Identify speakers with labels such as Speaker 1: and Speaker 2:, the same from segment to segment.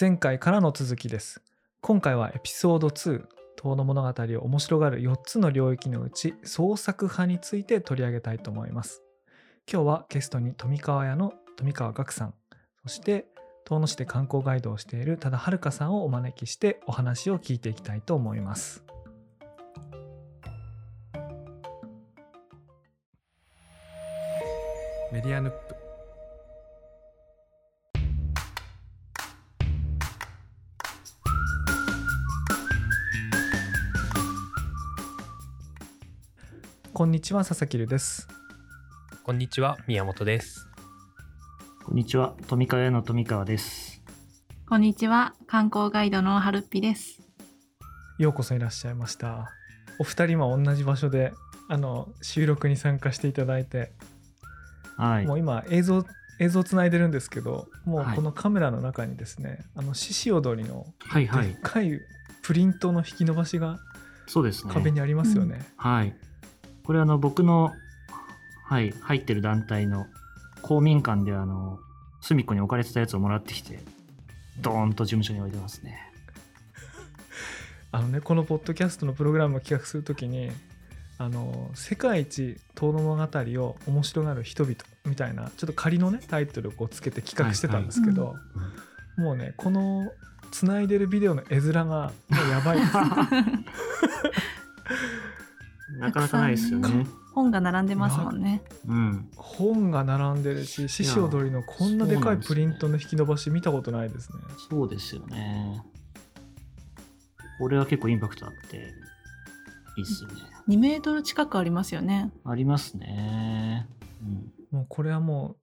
Speaker 1: 前回からの続きです。今回はエピソード2遠野物語を面白がる4つの領域のうち創作派について取り上げたいと思います。今日はゲストに富川屋の富川岳さんそして遠野市で観光ガイドをしている多田遥さんをお招きしてお話を聞いていきたいと思います。メディアヌップ。こんにちは佐々木留です
Speaker 2: こんにちは、宮本です。
Speaker 3: こんにちは、富川屋の富川です。
Speaker 4: こんにちは、観光ガイドのはるっぴです。
Speaker 1: ようこそいらっしゃいましたお二人は同じ場所であの収録に参加していただいて、
Speaker 3: はい。
Speaker 1: もう今映像映像つないでるんですけどもう
Speaker 3: はい
Speaker 1: このカメラの中にですね、あの獅子踊りのでっ
Speaker 3: はいはい。
Speaker 1: かいプリントの引き伸ばしが
Speaker 3: そうですね。
Speaker 1: 壁にありますよね。
Speaker 3: はい。これあの、僕の、はい、入ってる団体の公民館であの、隅っこに置かれてたやつをもらってきて、ドーンと事務所に置いてますね。
Speaker 1: あのねこのポッドキャストのプログラムを企画するときにあの世界一遠野物語を面白がる人々みたいなちょっと仮のねタイトルをこうつけて企画してたんですけど、もうねこのつないでるビデオの絵面がもうやばいです
Speaker 3: なかなかないですよね。
Speaker 4: 本が並んでますもんね。
Speaker 3: うん。
Speaker 1: 本が並んでるし獅子踊りのこんなでかいプリントの引き伸ばし見たことないですね。
Speaker 3: そうですよね。これは結構インパクトあって、いいっすよね。
Speaker 4: 2メートル近くありますよね。
Speaker 3: ありますね。うん。
Speaker 1: もうこれはもう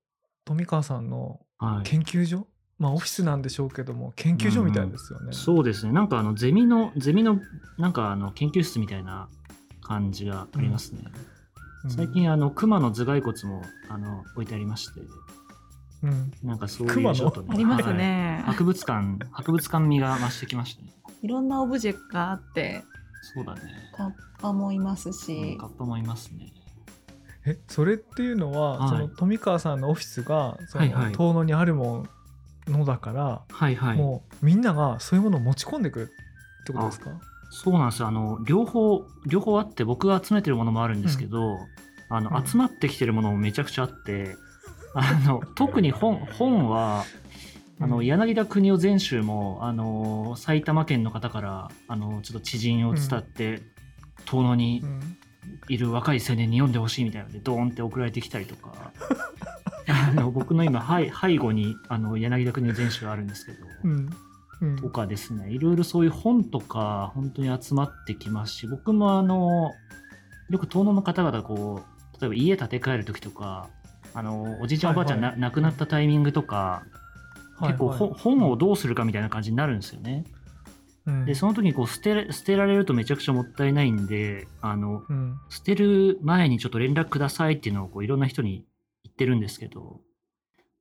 Speaker 1: 富川さんの
Speaker 3: はい。
Speaker 1: 研究所？まあオフィスなんでしょうけども研究所みたいですよね。
Speaker 3: そうですね。なんかあのゼミのゼミのなんかあの研究室みたいな感じがありますね。
Speaker 1: うん
Speaker 3: 最近あの熊の頭蓋骨もあの置いてありまして、
Speaker 1: うん
Speaker 3: なんかそういうちょっとね
Speaker 4: あります
Speaker 3: はい
Speaker 4: ね。
Speaker 3: 博物館博物館味が増してきましたね。
Speaker 4: いろんなオブジェがあって、
Speaker 3: そうだね。
Speaker 4: カッパもいます
Speaker 3: うん
Speaker 4: し
Speaker 3: カ、ッパもいますね。
Speaker 1: えそれっていうのは、
Speaker 3: はい
Speaker 1: その富川さんのオフィスがその、
Speaker 3: はいはい
Speaker 1: 遠野にあるものだから、
Speaker 3: はいはい。
Speaker 1: もうみんながそういうものを持ち込んでくるってことですか？
Speaker 3: そうなんですよ。あの両方両方あって僕が集めてるものもあるんですけど、あの
Speaker 1: うん。
Speaker 3: 集まってきてるものもめちゃくちゃあって、あの特に本本はあの
Speaker 1: うん。
Speaker 3: 柳田国男全集もあの埼玉県の方からあのちょっと知人を伝って、遠野に
Speaker 1: うん。
Speaker 3: いる若い青年に読んでほしいみたいなのでドーンって送られてきたりとか あの僕の今背背後にあの柳田国男全集があるんですけど、
Speaker 1: うんうん
Speaker 3: とかですね。いろいろそういう本とか本当に集まってきますし僕もあのよく遠野の方々こう例えば家建て替える時とかあのおじいちゃんおばあちゃんな、
Speaker 1: はい。
Speaker 3: 亡くなったタイミングとか結構、
Speaker 1: はい。
Speaker 3: ほ本をどうするかみたいな感じになるんですよね。
Speaker 1: うん。
Speaker 3: でその時にこう捨て捨てられるとめちゃくちゃもったいないんであの
Speaker 1: うん。
Speaker 3: 捨てる前にちょっと連絡くださいっていうのをこういろんな人に言ってるんですけど、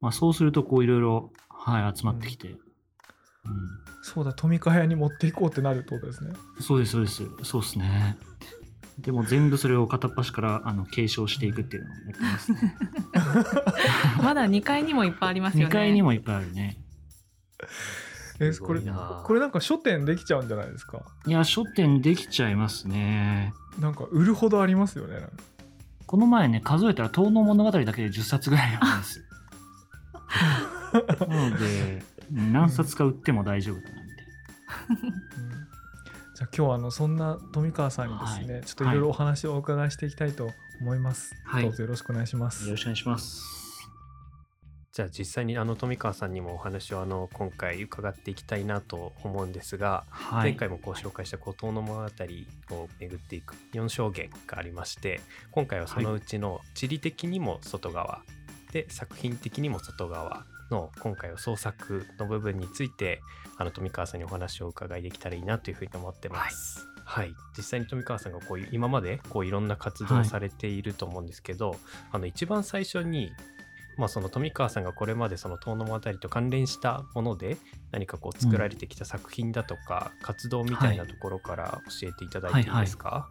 Speaker 3: まあ、そうするとこういろいろ、はい、集まってきて、うん
Speaker 1: そうだ富川屋に持っていこうってなるってことですね。
Speaker 3: そうですそうです。そうですね。でも全部それを片っ端からあの継承していくっていうのをやってますね。
Speaker 4: まだ2階にもいっぱいありますよ
Speaker 3: 2
Speaker 4: ね。
Speaker 3: 階にもいっぱいあるね。
Speaker 1: えこれこれなんか書店できちゃうんじゃないですか？
Speaker 3: いや書店できちゃいますね。
Speaker 1: なんか売るほどありますよね。
Speaker 3: この前ね数えたら「遠野物語」だけで10冊ぐらいあるんです。よ なので何冊か売っても大丈夫だなみたいな。
Speaker 1: う んじゃあ今日はあのそんな富川さんにですね、
Speaker 3: はい。
Speaker 1: ちょっといろいろお話をお伺いしていきたいと思います。
Speaker 3: はい。
Speaker 1: どうぞよろしくお願いします。
Speaker 3: よろしくお願いします。
Speaker 2: じゃあ実際にあの富川さんにもお話をあの今回伺っていきたいなと思うんですが、
Speaker 3: はい。
Speaker 2: 前回もご紹介した「孤島の物語」を巡っていく4証言がありまして今回はそのうちの地理的にも外側、で作品的にも外側の今回は創作の部分についてあの富川さんにお話をお伺いできたらいいなというふうに思ってます。はい、実際に富川さんがこういう今までこういろんな活動をされていると思うんですけど、あの一番最初にまあ、その富川さんがこれまでその遠野物語と関連したもので何かこう作られてきた作品だとか、活動みたいなところから教えていただいていいですか、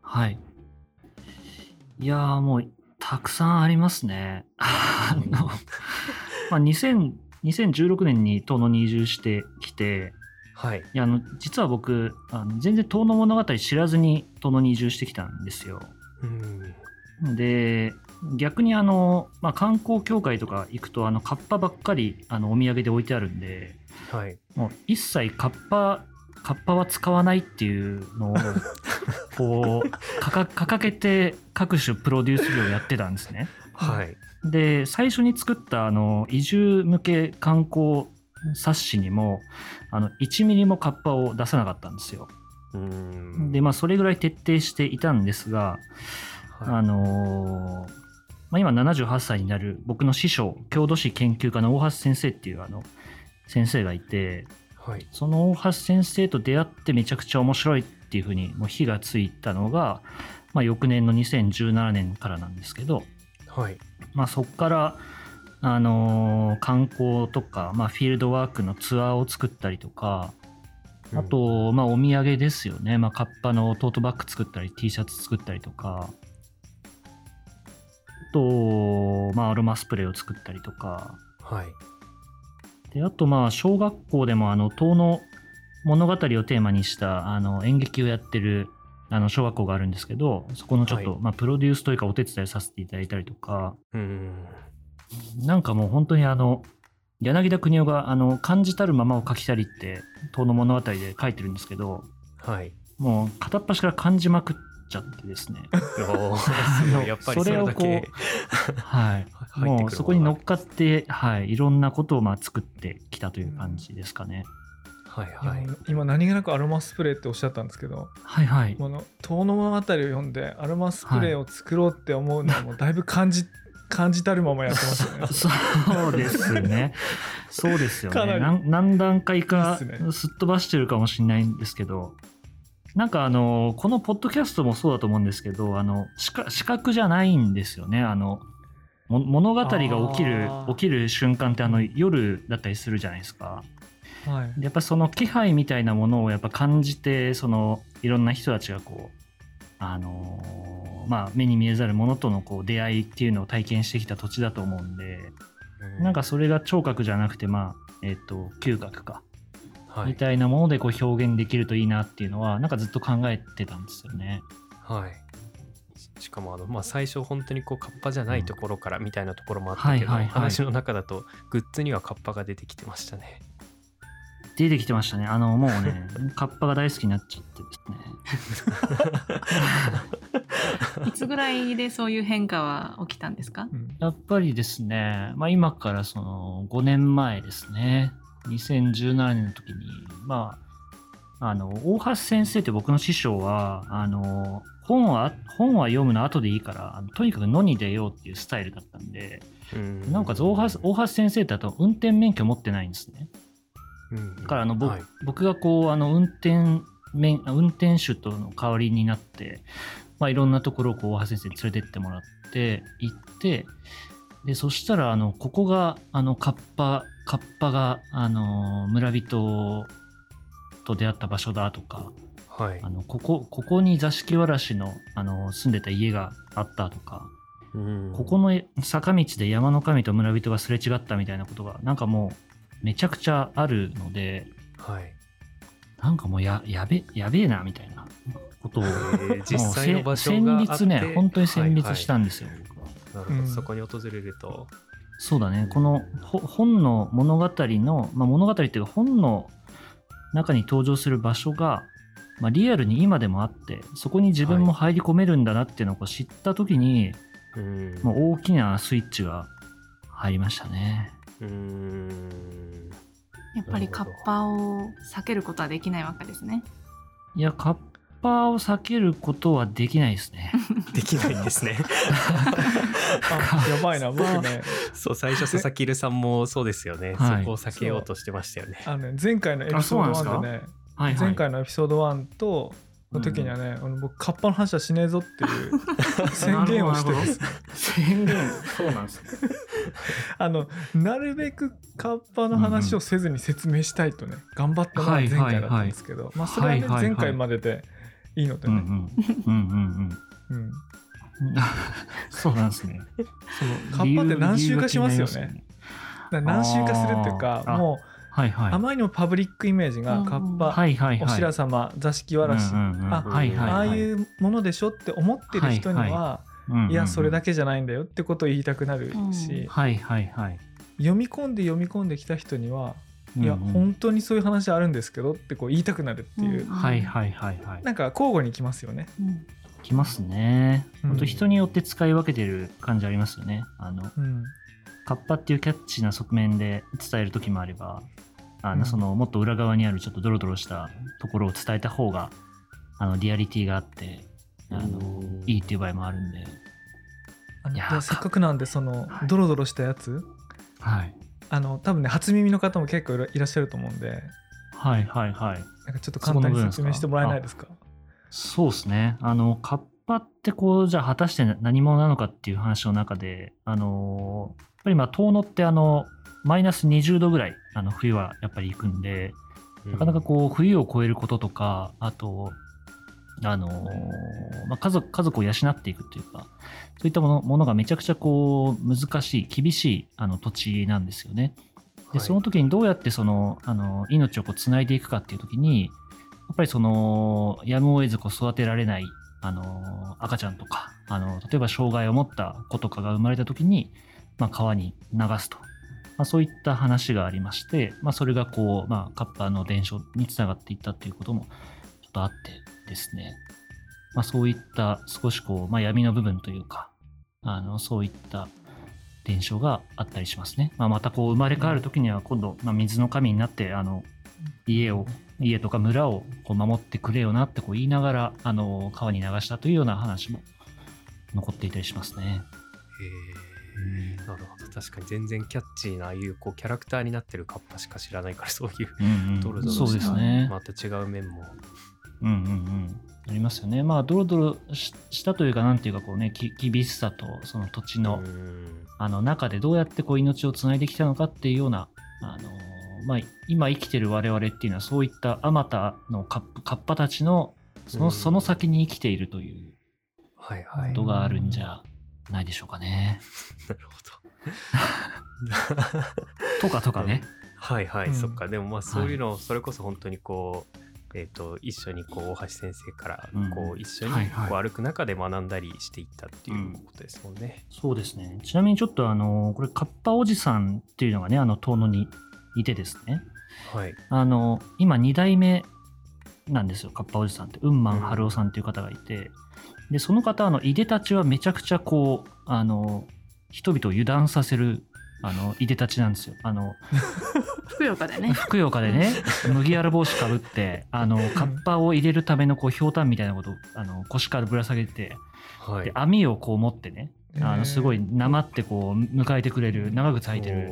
Speaker 3: はい。い。やーもう、たくさんありますね。あの、まあ、2000 2016年に遠野に移住してきて、
Speaker 2: はい。
Speaker 3: いやあの実は僕あの全然遠野物語知らずに遠野に移住してきたんですよ。
Speaker 2: うん。
Speaker 3: で逆にあの、まあ、観光協会とか行くとあのカッパばっかりあのお土産で置いてあるんで
Speaker 2: はい。
Speaker 3: もう一切カッパカッパは使わないっていうのを こうかか掲げて各種プロデュース業をやってたんですね。
Speaker 2: はい。
Speaker 3: で最初に作ったあの移住向け観光冊子にもあの1ミリもカッパを出さなかったんですよ。
Speaker 2: うん。
Speaker 3: でまあそれぐらい徹底していたんですが、あ
Speaker 2: は
Speaker 3: のーまあ、今78歳になる僕の師匠郷土史研究家の大橋先生っていうあの先生がいて
Speaker 2: い。はい。
Speaker 3: その大橋先生と出会ってめちゃくちゃ面白いっていうふうにもう火がついたのが、まあ、翌年の2017年からなんですけど、
Speaker 2: はい。
Speaker 3: まあ、そこから、あのー観光とか、まあ、フィールドワークのツアーを作ったりとか、あと、まあ、お土産ですよね。まあ、カッパのトートバッグ作ったり、T シャツ作ったりとか、あと、まあ、アロマスプレーを作ったりとか、
Speaker 2: はい。
Speaker 3: で、あと、まあ、小学校でも、あの、物語をテーマにした、あの、演劇をやってる、あの、小学校があるんですけど、そこのちょっと、
Speaker 2: はい
Speaker 3: まあ、プロデュースというか、お手伝いさせていただいたりとか、
Speaker 2: うん。
Speaker 3: なんかもう本当にあの、柳田国男が、あの、感じたるままを書きたりって、遠の物語で書いてるんですけど、
Speaker 2: はい。
Speaker 3: もう片っ端から感じまくっちゃってですね。
Speaker 2: やっぱりそれだ
Speaker 3: それを
Speaker 2: け
Speaker 3: こはい。もうそこに乗っ
Speaker 2: も
Speaker 3: かって、はい、いろんなことをまあ作ってきたという感じですかね。
Speaker 2: のがはいはい。
Speaker 1: 今何気なくアロマスプレーっておっしゃったんですけど
Speaker 3: はいはい。
Speaker 1: この「遠野物語」を読んでアロマスプレーを作ろうって思うのはもうだいぶ感じ 感じたるままやってますよね。
Speaker 3: そうですね。そうですよね。何段階
Speaker 1: い
Speaker 3: か
Speaker 1: す
Speaker 3: っ飛ばしてるかもしれないんですけど、なんかあの、このポッドキャストもそうだと思うんですけど、あの、視覚じゃないんですよね。あの、も物語が起きる起きる瞬間ってあの夜だったりするじゃないですか。
Speaker 1: はい
Speaker 3: でやっぱその気配みたいなものをやっぱ感じてそのいろんな人たちがこうあのーまあ目に見えざるものとのこう出会いっていうのを体験してきた土地だと思うんで、
Speaker 2: う
Speaker 3: なんかそれが聴覚じゃなくてまあえっ、と嗅覚か、
Speaker 2: はい。
Speaker 3: みたいなものでこう表現できるといいなっていうのはなんかずっと考えてたんですよね。
Speaker 2: はい。ししかもあの、まあ、最初本当にこうカッパじゃないところからみたいなところもあったけど、話の中だとグッズにはカッパが出てきてましたね。
Speaker 3: 出てきてましたね。あのもうね カッパが大好きになっちゃってですね。
Speaker 4: いつぐらいでそういう変化は起きたんですか？
Speaker 1: うん
Speaker 3: やっぱりですね、まあ、今からその5年前ですね、2017年の時に、まあ、あの大橋先生って僕の師匠は、あの本は本は読むの後でいいから、あのとにかく野に出ようっていうスタイルだったんで、
Speaker 2: うん
Speaker 3: なおかつ大橋大橋先生ってあと運転免許持ってないんですね。
Speaker 2: うん
Speaker 3: だからあの僕,、
Speaker 2: はい。
Speaker 3: 僕がこうあの運転免運転手との代わりになって、まあ、いろんなところをこう大橋先生に連れてってもらって行ってでそしたらあのここがあのカッパカッパがあの村人と出会った場所だとか
Speaker 2: はい。
Speaker 3: あのここここに座敷わらしのあの住んでた家があったとか
Speaker 2: うん。
Speaker 3: ここの坂道で山の神と村人がすれ違ったみたいなことがなんかもうめちゃくちゃあるので
Speaker 2: はい。
Speaker 3: なんかもうややべやべえなみたいなことを
Speaker 2: えー実
Speaker 3: もう
Speaker 2: 際の場所
Speaker 3: 戦
Speaker 2: があって
Speaker 3: 慄ね本当に戦慄したんですよ、僕は
Speaker 2: なるほど、
Speaker 1: うん。
Speaker 2: そこに訪れると。
Speaker 3: そうだね。このほ本の物語の、まあ、物語っていうか本の中に登場する場所が、まあ、リアルに今でもあってそこに自分も入り込めるんだなっていうのを知った時に、
Speaker 2: うん。
Speaker 3: もう大きなスイッチが入りましたね
Speaker 2: うん。
Speaker 4: やっぱりカッパを避けることはできないわけですね。
Speaker 3: いやカッパを避けることはできないですね。
Speaker 2: できないんですね。
Speaker 1: あやばいな僕ね。
Speaker 2: そう最初佐々木留さんもそうですよね、
Speaker 3: はい。
Speaker 2: そこを避けようとしてましたよね。
Speaker 1: あのね前回のエピソード1でね
Speaker 3: はいはい。
Speaker 1: 前回のエピソード1との時にはね、あの僕カッパの話はしねえぞっていう 宣言をして。ですね
Speaker 3: 宣言。そうなんです。ね
Speaker 1: あのなるべくカッパの話をせずに説明したいとね、頑張ったのが前回だったんですけど、まあそれはね、前回まででいいのでね、
Speaker 3: うんうんうんうんうん。
Speaker 1: うん。
Speaker 3: そうなんですね。
Speaker 1: カッパって何周かしますよね。何周かするっていうかも
Speaker 3: はいはい。
Speaker 1: うあまりにもパブリックイメージが
Speaker 4: うん
Speaker 1: カッパ、
Speaker 3: はいはいはい。
Speaker 1: お白様座敷わらし、
Speaker 3: うんうんうん
Speaker 1: あ
Speaker 3: はいはいはい。
Speaker 1: ああいうものでしょって思ってる人には、
Speaker 3: はいうんうんうん
Speaker 1: いやそれだけじゃないんだよってことを言いたくなるし、
Speaker 4: うん
Speaker 3: はいはいはい。
Speaker 1: 読み込んで読み込んできた人には、いや
Speaker 3: うんうん
Speaker 1: 本当にそういう話あるんですけどってこう言いたくなるっていう、
Speaker 4: うん
Speaker 3: はいはいはいはい。
Speaker 1: なんか交互に来ますよね。
Speaker 4: うん
Speaker 3: きますね。
Speaker 1: うん
Speaker 3: 本当人によって使い分けてる感じありますよね。あの、
Speaker 1: うん
Speaker 3: カッパっていうキャッチーな側面で伝える時もあれば、あの
Speaker 1: うん。
Speaker 3: そのもっと裏側にあるちょっとドロドロしたところを伝えた方が、あのリアリティがあって、あの
Speaker 2: うん
Speaker 3: いいっていう場合もあるんで、
Speaker 1: あの
Speaker 3: いや
Speaker 1: でせっかくなんでその
Speaker 3: はい。
Speaker 1: ドロドロしたやつ？
Speaker 3: はい。
Speaker 1: あの多分ね初耳の方も結構いらいらっしゃると思うんで。
Speaker 3: はいはいはい。
Speaker 1: なんかちょっと簡単に説明してもらえないですか？
Speaker 3: そうですね。あの、カッパってこう、じゃあ果たして何者なのかっていう話の中で、あの、やっぱりまあ、遠野ってあの、マイナス20度ぐらい、あの、冬はやっぱり行くんで、なかなかこう、冬を越えることとか、あと、あのまあ、家族、家族を養っていくっていうか、そういったものものがめちゃくちゃこう、難しい、厳しいあの土地なんですよね。で、その時にどうやってその、あの、命をこう、つないでいくかっていう時に、やっぱりその、やむを得ずこう育てられない、あの、赤ちゃんとか、あの、例えば障害を持った子とかが生まれた時に、まあ、川に流すと。まあ、そういった話がありまして、まあ、それがこう、まあ、カッパの伝承につながっていったっていうこともちょっとあってですね、まあ、そういった少しこう、まあ、闇の部分というか、あの、そういった伝承があったりしますね。まあ、またこう、生まれ変わる時には今度、まあ、水の神になって、あの、家を、家とか村をこう守ってくれよなってこう言いながら、あの、川に流したというような話も残っていたりしますね。
Speaker 2: へーなるほど確かに全然キャッチーなああいうこうキャラクターになってるカッパしか知らないからそういう
Speaker 3: うん
Speaker 2: ドロドロした
Speaker 3: ね。
Speaker 2: また違う面も
Speaker 3: うんうんうん。ありますよね。まあ、ドロドロししたというか、なんていうか、こうね、き厳しさと、その土地の、
Speaker 2: うん
Speaker 3: あの中でどうやってこう命をつないできたのかっていうような、あのまあ、今生きてる我々っていうのはそういったあまたのカップカッパたちのその,、
Speaker 2: うん。
Speaker 3: その先に生きているという
Speaker 2: はいはい。
Speaker 3: ことがあるんじゃないでしょうかね。
Speaker 2: なるほど。
Speaker 3: とかとかね。
Speaker 2: はいはい、
Speaker 1: うん。
Speaker 2: そっか。でもまあそういうのをそれこそ本当にこう、えー、と一緒にこう大橋先生から
Speaker 3: うん。
Speaker 2: こう一緒に
Speaker 3: はいはい。
Speaker 2: こう歩く中で学んだりしていったっていうことですもんね。
Speaker 3: そうですね。ちなみにちょっとあのこれカッパおじさんっていうのがねあの遠野にいてですね。
Speaker 2: はい。
Speaker 3: あの今2代目なんですよカッパおじさんって雲満春夫さんっていう方がいて、でその方あのいでたちはめちゃくちゃこうあの人々を油断させるあのいでたちなんですよあの
Speaker 4: ふくよかでね。
Speaker 3: ふくよかでね麦わら帽子かぶってあのカッパを入れるためのこうひょうたんみたいなことをあの腰からぶら下げて
Speaker 2: はい
Speaker 3: で。網をこう持ってねあのすごいなまってこう迎えてくれる長靴履いてる。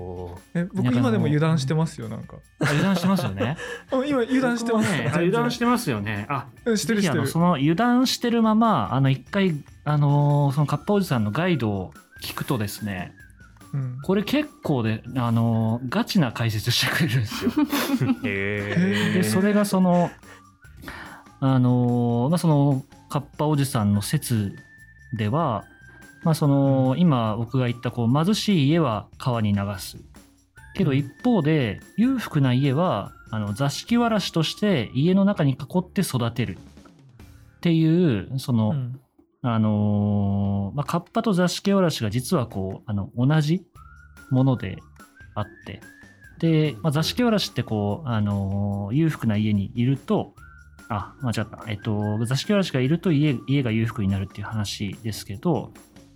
Speaker 1: え僕今でも油断してますよなんか。
Speaker 3: あ 油断してますよね。
Speaker 1: あ今油断してます。
Speaker 3: ねあ油断してますよね。あ
Speaker 1: うんしてるしてる。
Speaker 3: その油断してるままあの一回あのーそのカッパおじさんのガイドを聞くとですね
Speaker 1: うん。
Speaker 3: これ結構であのーガチな解説してくれるんですよ。でそれがそのあのーまあそのカッパおじさんの説ではまあその今僕が言ったこう貧しい家は川に流す。けど
Speaker 1: うん。
Speaker 3: 一方で裕福な家はあの座敷わらしとして家の中に囲って育てる。っていうその、
Speaker 1: うん。
Speaker 3: あのーまあ、カッパと座敷わらしが実はこうあの同じものであって。で、まあ、座敷わらしってこう、あのー裕福な家にいるとあ間違った、えっと、座敷わらしがいると家家が裕福になるっていう話ですけど、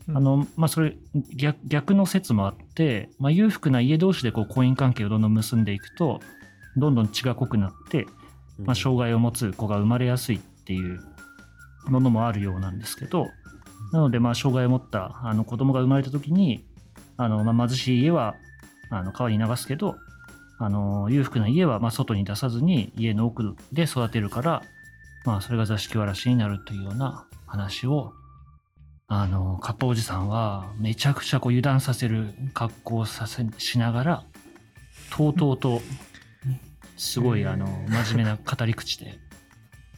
Speaker 3: あのまあ、それ逆逆の説もあって、まあ、裕福な家同士でこう婚姻関係をどんどん結んでいくとどんどん血が濃くなってまあ、障害を持つ子が生まれやすいっていうものもあるようなんですけどなのでまあ障害を持ったあの子供が生まれた時にあの、まあ、貧しい家はあの川に流すけどあの裕福な家はまあ外に出さずに家の奥で育てるから、まあ、それが座敷わらしになるというような話をあのカッパおじさんはめちゃくちゃこう油断させる格好をさせしながらとうとうとすごいあの真面目な語り口で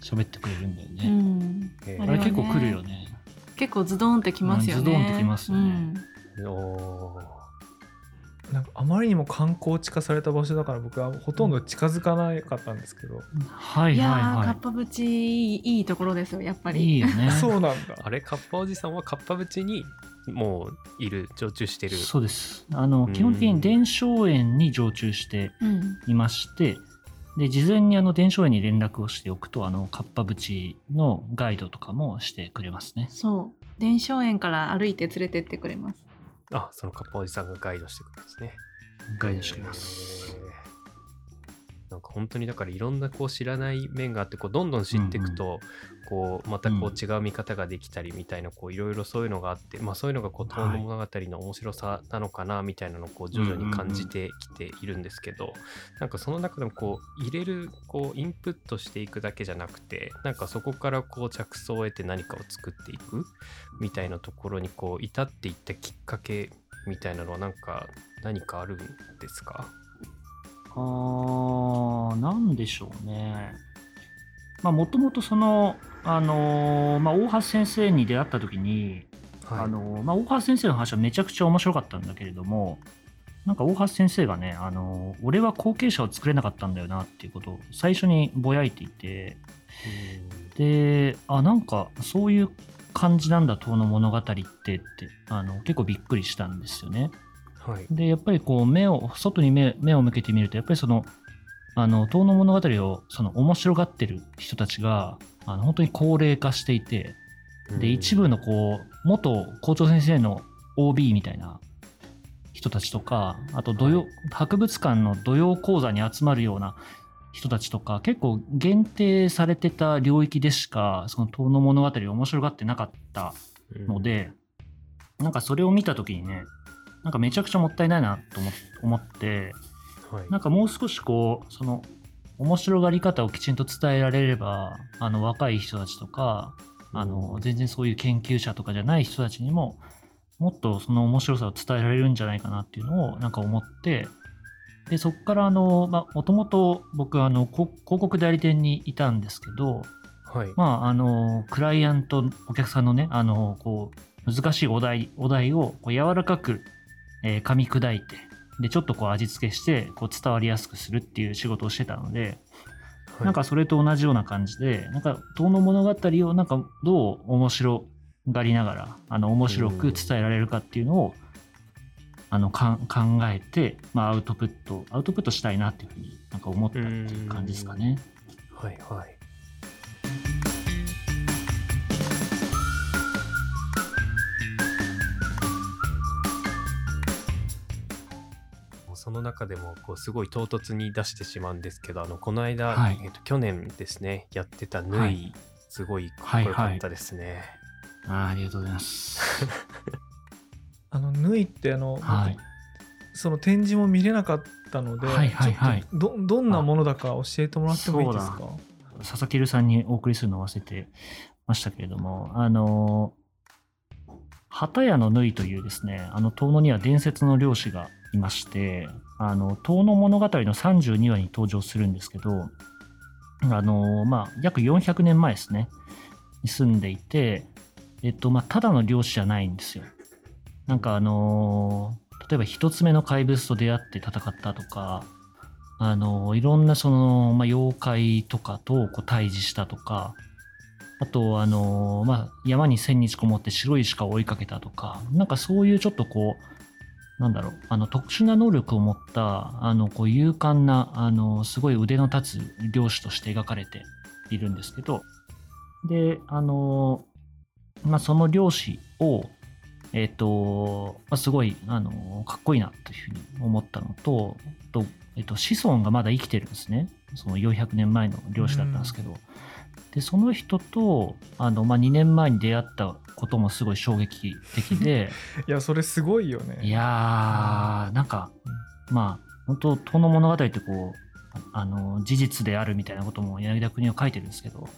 Speaker 3: 喋ってくれるんだよ
Speaker 4: う
Speaker 3: ね。
Speaker 4: ん。
Speaker 2: へー
Speaker 3: あれ結構来るよね。
Speaker 4: 結構ズドンってきますよね。
Speaker 3: うんズドンってきますよね
Speaker 4: うん
Speaker 1: なんかあまりにも観光地化された場所だから僕はほとんど近づかなかったんですけど、
Speaker 3: はい
Speaker 4: いやー、
Speaker 3: はいは
Speaker 4: かっぱ淵いいいいところですよやっぱ
Speaker 3: い。
Speaker 4: り
Speaker 3: いいよね。
Speaker 1: そうなんだ
Speaker 2: あれカッパおじさんはカッパ淵にもういる常駐してる
Speaker 3: そうです。あの
Speaker 2: うん
Speaker 3: 基本的に伝承園に常駐して
Speaker 4: うん
Speaker 3: いまして、で事前にあの伝承園に連絡をしておくと、あのかっぱ淵のガイドとかもしてくれますね。
Speaker 4: そう伝承園から歩いて連れてってくれます
Speaker 2: あそのカッパおじさんがガイドしてくるんですね
Speaker 3: ガイドしてます。
Speaker 2: なんか本当にだからいろんなこう知らない面があってこうどんどん知っていくと、こうまたこう違う見方ができたりみたいなこういろいろそういうのがあって、まあ、そういうのがこう「遠野物語」の面白さなのかなみたいなのをこう徐々に感じてきているんですけど、なんかその中でもこう入れるこうインプットしていくだけじゃなくてなんかそこからこう着想を得て何かを作っていくみたいなところにこう至っていったきっかけみたいなのはなんか何かあるんですか？
Speaker 3: あー、なんでしょうね。まあ、もともとその、あのーまあ、大橋先生に出会った時に、
Speaker 2: はい
Speaker 3: あのーまあ、大橋先生の話はめちゃくちゃ面白かったんだけれども、なんか大橋先生がね、あのー俺は後継者を作れなかったんだよなっていうことを最初にぼやいていて、で、あ、なんかそういう感じなんだ、遠の物語ってって、あの結構びっくりしたんですよね。
Speaker 2: はい。
Speaker 3: で、やっぱりこう、目を、外に目目を向けてみると、やっぱりその、あの、遠野物語を、その、面白がってる人たちが、あの、本当に高齢化していて、で、一部のこう、元校長先生の OB みたいな人たちとか、あと土曜、博物館の土曜講座に集まるような人たちとか、結構限定されてた領域でしか、その遠野物語を面白がってなかったので、なんかそれを見たときにね、なんかめちゃくちゃもったいないなと思思って、
Speaker 2: うん、はい。
Speaker 3: なんかもう少しこう、その、面白がり方をきちんと伝えられれば、あの、若い人たちとか、あの、全然そういう研究者とかじゃない人たちにも、もっとその面白さを伝えられるんじゃないかなっていうのをなんか思って、で、そこからもともと僕あの、こ広告代理店にいたんですけど、
Speaker 2: はい。
Speaker 3: まあ、あの、クライアント、お客さんのね、あの、こう、難しいお題、お題をこう柔らかく、えー噛み砕いて、で、ちょっとこう味付けして、こう伝わりやすくするっていう仕事をしてたので、
Speaker 2: はい。
Speaker 3: なんかそれと同じような感じで、なんか、遠の物語をなんかどう面白がりながら、あの、面白く伝えられるかっていうのを、あの、考えて、まあ、アウトプット、アウトプットしたいなっていうふうになんか思ったっていう感じですかね。
Speaker 2: はいはいその中でもこうすごい唐突に出してしまうんですけどあのこの間、
Speaker 3: はい
Speaker 2: えっと去年ですねやってた縫い、
Speaker 3: はい
Speaker 2: すごいかっこよかったですね。
Speaker 3: あーありがとうございます。
Speaker 1: あの縫いってあの、
Speaker 3: はい。
Speaker 1: その展示も見れなかったので、
Speaker 3: はいはいはい
Speaker 1: どどんなものだか教えてもらってもいいですか？
Speaker 3: 佐々木留さんにお送りするのを忘れてましたけれども、あの、旗屋の縫いというですね、あの遠野には伝説の漁師がいまして、あの遠野物語の32話に登場するんですけど、あの、まあ、約400年前ですね、に住んでいて、えっと、まあ、ただの漁師じゃないんですよ。なんかあの例えば一つ目の怪物と出会って戦ったとか、あの、いろんなその、まあ、妖怪とかとこう対峙したとか、あと、あの、まあ、山に千日こもって白い鹿を追いかけたとか、なんかそういうちょっとこう、なんだろう、あの、特殊な能力を持った、あの、こう、勇敢な、あの、すごい腕の立つ漁師として描かれているんですけど、で、あの、まあ、その漁師を、えっ、と、まあ、すごい、あの、かっこいいなというふうに思ったのと、とえっと、子孫がまだ生きてるんですね。その400年前の漁師だったんですけど。で、その人と、あの、まあ、2年前に出会ったこともすごい衝撃的で、
Speaker 1: いやそれすごいよね。
Speaker 3: いやー、なんか、まあ、本当遠の物語ってこう、ああの、事実であるみたいなことも柳田国は書いてるんですけど、ま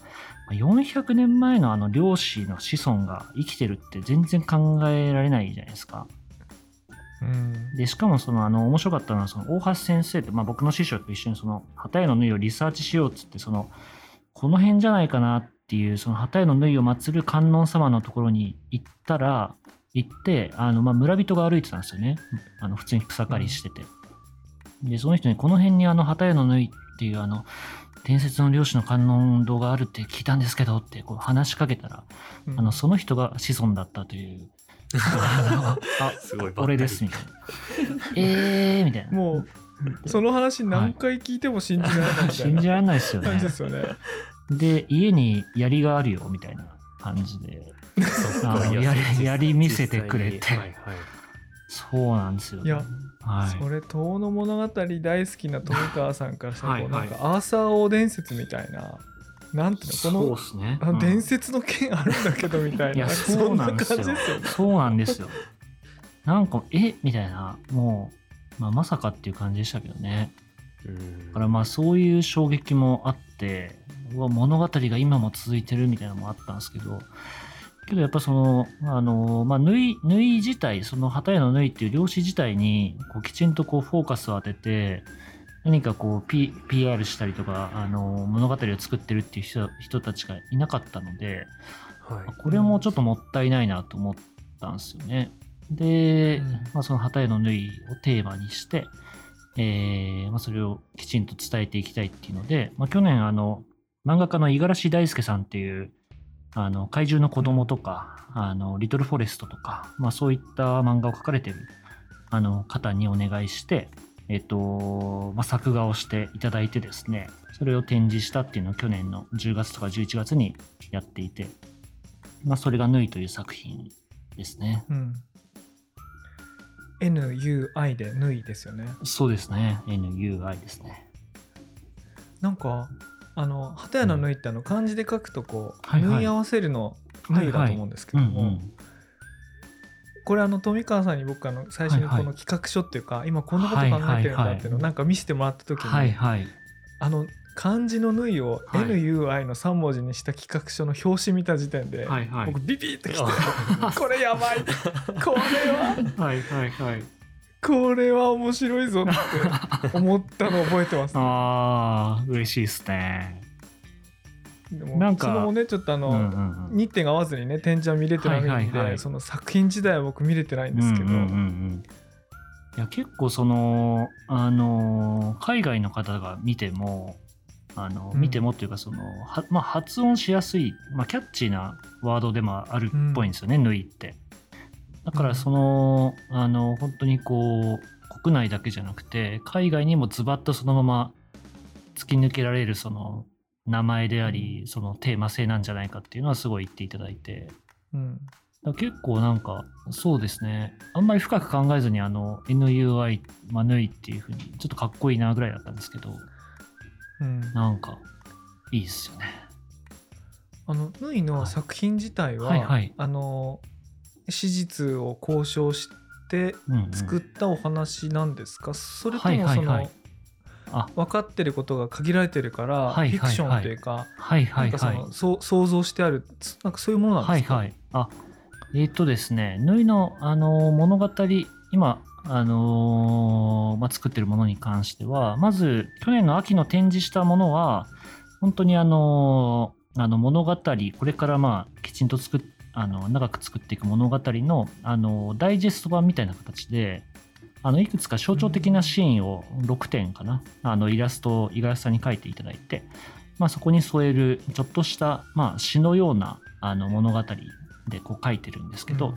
Speaker 3: あ400年前のあの漁師の子孫が生きてるって全然考えられないじゃないですか。
Speaker 1: うん。
Speaker 3: で、しかもその、あの、面白かったのは、その、大橋先生って、まあ僕の師匠と一緒にその、旗絵の縫いをリサーチしようっつって、その、この辺じゃないかなっていう、その、旗絵の縫いを祀る観音様のところに行ったら、行って、あの、まあ、村人が歩いてたんですよね。あの、普通に草刈りしてて。で、その人に、この辺にあの、旗屋の縫いっていうあの、伝説の漁師の観音堂があるって聞いたんですけどってこう話しかけたら、
Speaker 1: うん
Speaker 3: あの、その人が子孫だったという。あ、
Speaker 2: すごい
Speaker 3: 俺ですみたいな。えーみたいな。
Speaker 1: もうその話何回聞いても信じられない
Speaker 3: 信じられないですよね。
Speaker 1: 感じ。ですよね。
Speaker 3: で、家に槍があるよみたいな感じで、あの
Speaker 2: いや
Speaker 3: やりやり見せてくれて。
Speaker 2: はいはい
Speaker 3: そうなんですよ、
Speaker 1: いや
Speaker 3: はい。
Speaker 1: それ「遠野物語」大好きな富川さんからしたら
Speaker 2: はいはい。
Speaker 1: なんかアーサー王伝説みたいな。なんていうのこの
Speaker 3: ね。
Speaker 1: あ
Speaker 3: うん。
Speaker 1: 伝説の剣あるんだけどみたい
Speaker 3: いや
Speaker 1: な
Speaker 3: そうなんですよ。
Speaker 1: そんな感じですよね。
Speaker 3: そうなんですよ。なんか、え？みたいな、もう、まあ、まさかっていう感じでしたけどね。
Speaker 2: うん
Speaker 3: だからまあそういう衝撃もあって、うわ物語が今も続いてるみたいなのもあったんですけど、けどやっぱその、あの、まあ、縫い、縫い自体、その旗屋の縫いっていう漁師自体に、こうきちんとこうフォーカスを当てて、何かこう、P、PR したりとか、あの、物語を作ってるっていう人人たちがいなかったので、
Speaker 2: はい
Speaker 3: これもちょっともったいないなと思ったんですよね。で、
Speaker 1: うん
Speaker 3: まあ、その旗絵の縫いをテーマにして、えーまあ、それをきちんと伝えていきたいっていうので、まあ、去年あの漫画家の五十嵐大輔さんっていうあの怪獣の子供とか、あのリトルフォレストとか、まあ、そういった漫画を描かれてるあの方にお願いして、えっとまあ、作画をしていただいてですねそれを展示したっていうのを去年の10月とか11月にやっていて、まあ、それが「縫い」という作品ですね。
Speaker 1: うん。NUI で縫いですよね。
Speaker 3: そうですね。NUI ですね。
Speaker 1: なんかあの旗屋の縫いってあの漢字で書くとこう、
Speaker 3: はいはい
Speaker 1: 縫い合わせるの縫いだと思うんですけども、
Speaker 3: うんうん。
Speaker 1: これあの富川さんに僕あの最初にこ
Speaker 3: はいは
Speaker 1: の企画書っていうか、今こんなこと考えてるんだっていうのをなんか見せてもらった時に、
Speaker 3: はいはい。
Speaker 1: あの漢字の縫いを
Speaker 2: はい
Speaker 1: NUI の3文字にした企画書の表紙見た時点で、
Speaker 2: はいはい。
Speaker 1: 僕ビビってきて これやばい。これは？
Speaker 2: はいはいはい。
Speaker 1: これは面白いぞって思ったのを覚えてます、
Speaker 3: ああ、嬉しいですね。
Speaker 1: でも
Speaker 3: なんか
Speaker 1: そのもねちょっとあの、
Speaker 3: うんうんうん。
Speaker 1: 日程が合わずにね展示は見れてないんで、
Speaker 3: はいはいはい。
Speaker 1: その作品自体は僕見れてないんですけど、
Speaker 3: うんうんうんうん。いや結構そのあの海外の方が見てもあの
Speaker 1: うん。
Speaker 3: 見てもっていうかその、はまあ、発音しやすい、まあ、キャッチーなワードでもあるっぽいんですよね、縫いって。だからそのあの本当にこう国内だけじゃなくて海外にもズバッとそのまま突き抜けられるその名前でありそのテーマ性なんじゃないかっていうのはすごい言っていただいて。
Speaker 1: うん。
Speaker 3: 結構なんか、そうですね。あんまり深く考えずに、あの、NUI、まあ、縫いっていう風に、ちょっとかっこいいなぐらいだったんですけど、
Speaker 1: うん
Speaker 3: なんか、いいですよね。
Speaker 1: あの縫いの作品自体は、
Speaker 3: はいはい
Speaker 1: あの史実を交渉して
Speaker 3: うん、うん。
Speaker 1: 作ったお話なんですか、それと
Speaker 3: はい
Speaker 1: もその、
Speaker 3: はいはいあ、
Speaker 1: 分かってることが限られてるから、
Speaker 3: はいはいはい
Speaker 1: フィクションというか、
Speaker 3: はいはいはい。
Speaker 1: なんかその、そう想像してあるつなんかそういうものなんですか、
Speaker 3: はいはい。あ、えっ、とですね、縫いの、あのー物語、今、あのーまあ、作ってるものに関しては、まず、去年の秋の展示したものは、本当にあのーあの物語、これからまあ、きちんと作っあの長く作っていく物語の、あのダイジェスト版みたいな形で、あのいくつか象徴的なシーンを6点かな、あのイラストを五十嵐さんに描いていただいて、まあ、そこに添えるちょっとした、まあ、詩のようなあの物語でこう書いてるんですけど、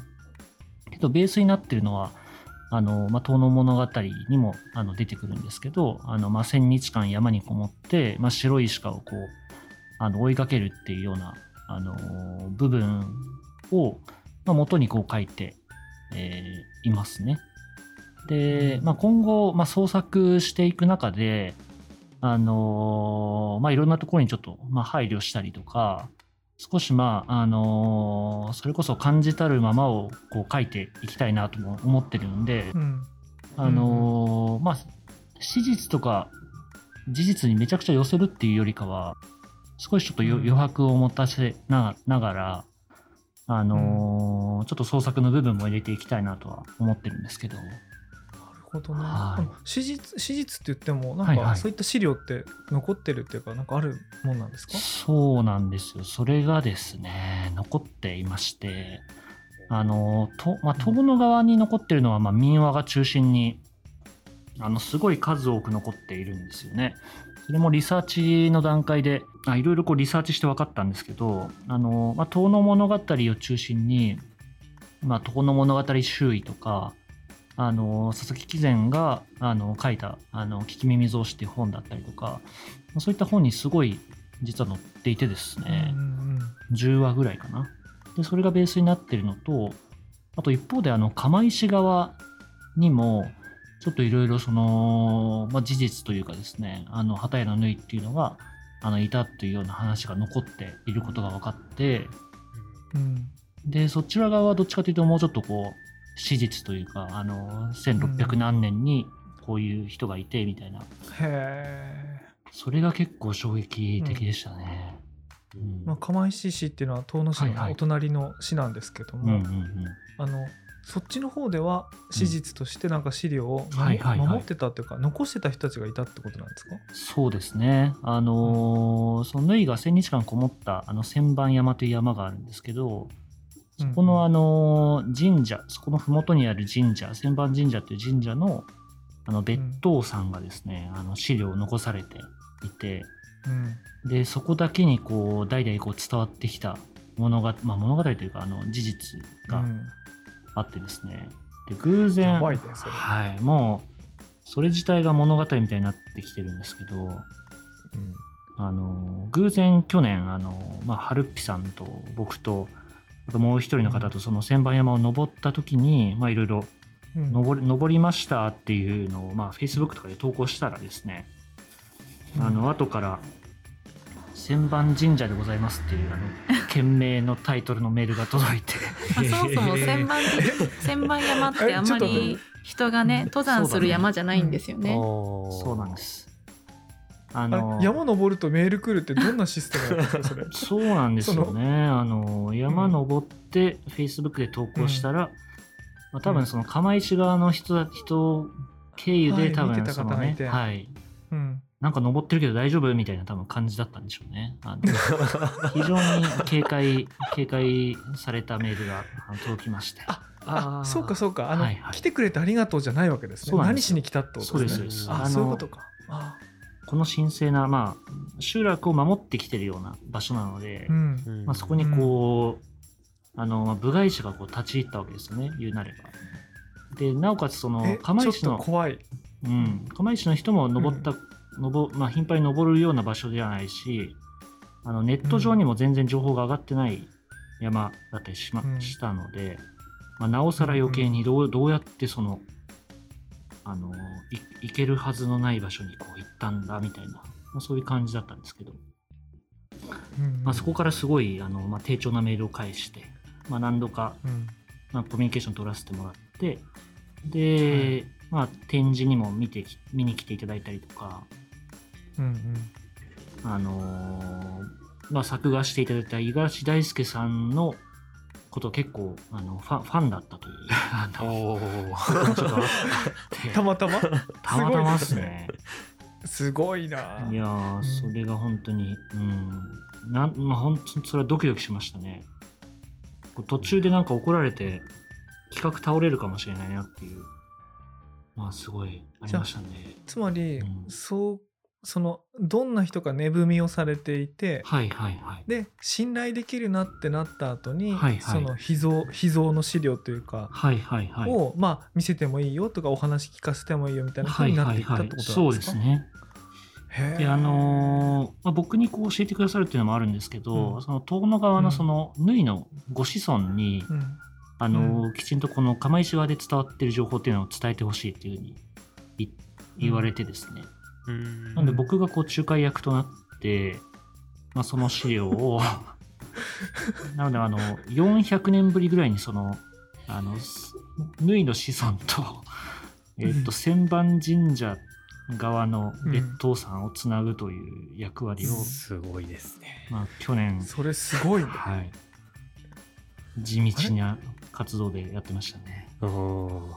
Speaker 3: けどベースになってるのはあの、まあ、遠野物語にもあの出てくるんですけどあの、まあ、千日間山にこもって、まあ、白い鹿をこうあの追いかけるっていうようなあの部分を、まあ、元にこう書いて、えーいますね。で、まあ、今後、まあ、創作していく中で、あのまあ、いろんなところにちょっと、まあ、配慮したりとか、少し、まあ、あのそれこそ感じたるままをこう書いていきたいなとも思ってるんで、
Speaker 1: うん。
Speaker 3: あのまあ、史実とか事実にめちゃくちゃ寄せるっていうよりかは、少しちょっとよ
Speaker 1: うん。
Speaker 3: 余白を持たせなながら、あのちょっと創作の部分も入れていきたいなとは思ってるんですけど。
Speaker 1: ほどね。
Speaker 3: はい
Speaker 1: 史実史実って言ってもなん
Speaker 3: はいはい
Speaker 1: かそういった資料って残ってるっていうかなんかあるもんなんですか？
Speaker 3: そうなんですよ。それがですね、残っていまして、あのと、まあ、遠野側に残ってるのは、まあ、民話が中心にあのすごい数多く残っているんですよね。それもリサーチの段階であいろいろこうリサーチして分かったんですけどあの、まあ、遠野物語を中心に、まあ、遠野物語周囲とかあの佐々木貴善があの書いた「あの聞き耳増し」っていう本だったりとかそういった本にすごい実は載っていてですね、
Speaker 1: うんうん
Speaker 3: 10話ぐらいかな。で、それがベースになってるのと、あと一方で、あの、釜石側にも、ちょっといろいろその、まあ、事実というかですね、あの、畑屋の縫いっていうのが、あの、いたというような話が残っていることが分かって、
Speaker 1: うん。
Speaker 3: で、そちら側はどっちかというと、もうちょっとこう、史実というか、あの、1600何年にこういう人がいて、みたいな、
Speaker 1: へえ。
Speaker 3: それが結構衝撃的でしたね。うん。
Speaker 1: まあ、釜石市っていうのは遠野市のお隣の市なんですけども、
Speaker 3: うんうんうん。
Speaker 1: あのそっちの方では史実としてなんか資料を守,、
Speaker 3: はいはいはい。
Speaker 1: 守ってたっていうか残してた人たちがいたってことなんですか？
Speaker 3: そうですね。あのーその縫いが1000日間こもったあの千番山という山があるんですけど、そこのあのー神社、そこの麓にある神社、千番神社という神社のあの別当さんがですね、あの資料を残されていて、
Speaker 1: うん。
Speaker 3: で、そこだけにこう代々こう伝わってきた物語、まあ、物語というかあの事実が
Speaker 1: うん。
Speaker 3: あってですね、で偶然、はい、もうそれ自体が物語みたいになってきてるんですけど、あの偶然去年あの、まあ、はるっぴさんと僕ともう一人の方とその千番山を登った時にまあいろいろ
Speaker 1: うん
Speaker 3: 登り登りましたっていうのを、まあ、Facebook とかで投稿したらですねあの後から「千番神社でございます」っていうあの件名のタイトルのメールが届いて
Speaker 4: ま あ、そもそも千番 千番山ってあんまり人がね登山する山じゃないんですよね。
Speaker 3: そうなんです。あ
Speaker 1: あ
Speaker 3: の
Speaker 1: れ山登るとメール来るってどんなシステムなんですかそれ。
Speaker 3: そうなんですよね。あの山登って Facebook で投稿したら、まあ、多分その釜石側の人だ人経由
Speaker 1: はい
Speaker 3: で多分そのね、はい、
Speaker 1: うん。
Speaker 3: なんか登ってるけど大丈夫みたいな多分感じだったんでしょうね。あの 非常に警戒警戒されたメールが届きまして。
Speaker 1: あ
Speaker 2: あー。
Speaker 1: そうかそうか。あの、
Speaker 3: はいはい。
Speaker 1: 来てくれてありがとうじゃないわけですね。何しに来たってことですね。
Speaker 3: そうです
Speaker 1: あそういうことか。あ
Speaker 3: この神聖な、まあ、集落を守ってきてるような場所なので、
Speaker 1: うん。
Speaker 2: うん
Speaker 3: まあ、そこにこう、あのまあ部外者がこう立ち入ったわけですよね言うなれば。でなおかつその釜石の
Speaker 1: 怖い。
Speaker 3: うん、釜石の人も登った、登まあ、頻繁に登るような場所ではないしあのネット上にも全然情報が上がってない山だったりし,、ま
Speaker 1: うん。
Speaker 3: したので、まあ、なおさら余計にどうどうやってそのあのい行けるはずのない場所にこう行ったんだみたいな、まあ、そういう感じだったんですけど、
Speaker 1: うん
Speaker 3: まあ、そこからすごいあの、まあ、丁重なメールを返して、まあ、何度か
Speaker 1: うん。
Speaker 3: まあ、コミュニケーション取らせてもらってで、まあ、展示にも見てき見に来ていただいたりとか、
Speaker 1: うんうん。
Speaker 3: あのーまあ、作画していただいた五十嵐大輔さんのこと結構あのファンファンだったという
Speaker 1: たまたま？
Speaker 3: たまたまですね。
Speaker 1: すごいな。
Speaker 3: いやそれが本当に、うん、なんまあ、本当にそれはドキドキしましたね。途中でなんか怒られて、企画倒れるかもしれないなっていう、まあ、すごいありましたね。
Speaker 1: つまり、
Speaker 3: うん
Speaker 1: そうそのどんな人か値踏みをされていて、
Speaker 3: はいはいはい。
Speaker 1: で信頼できるなってなった後に、
Speaker 3: はいはい。
Speaker 1: その秘蔵秘蔵の資料というか、
Speaker 3: はいはいはい。
Speaker 1: をまあ見せてもいいよとかお話聞かせてもいいよみたいな風になっていったってことなんですか、
Speaker 3: そうですね。であのーまあ、僕にこう教えてくださるっていうのもあるんですけど、
Speaker 1: うん。
Speaker 3: その遠野側
Speaker 1: うん。
Speaker 3: のその縫いのご子孫に、
Speaker 1: うん。
Speaker 3: あのーきちんとこの釜石側で伝わってる情報っていうのを伝えてほしいっていうふうにい言われてですね、
Speaker 2: うん
Speaker 3: なんで僕がこう仲介役となって、まあ、その資料を なのであの400年ぶりぐらいにそのあのす縫いの子孫と, えっと千番神社側の別当さんをつなぐという役割を、
Speaker 2: すごいですね。
Speaker 3: まあ、去年、
Speaker 1: それすごいね。
Speaker 3: はい、地道な活動でやってましたね。
Speaker 2: お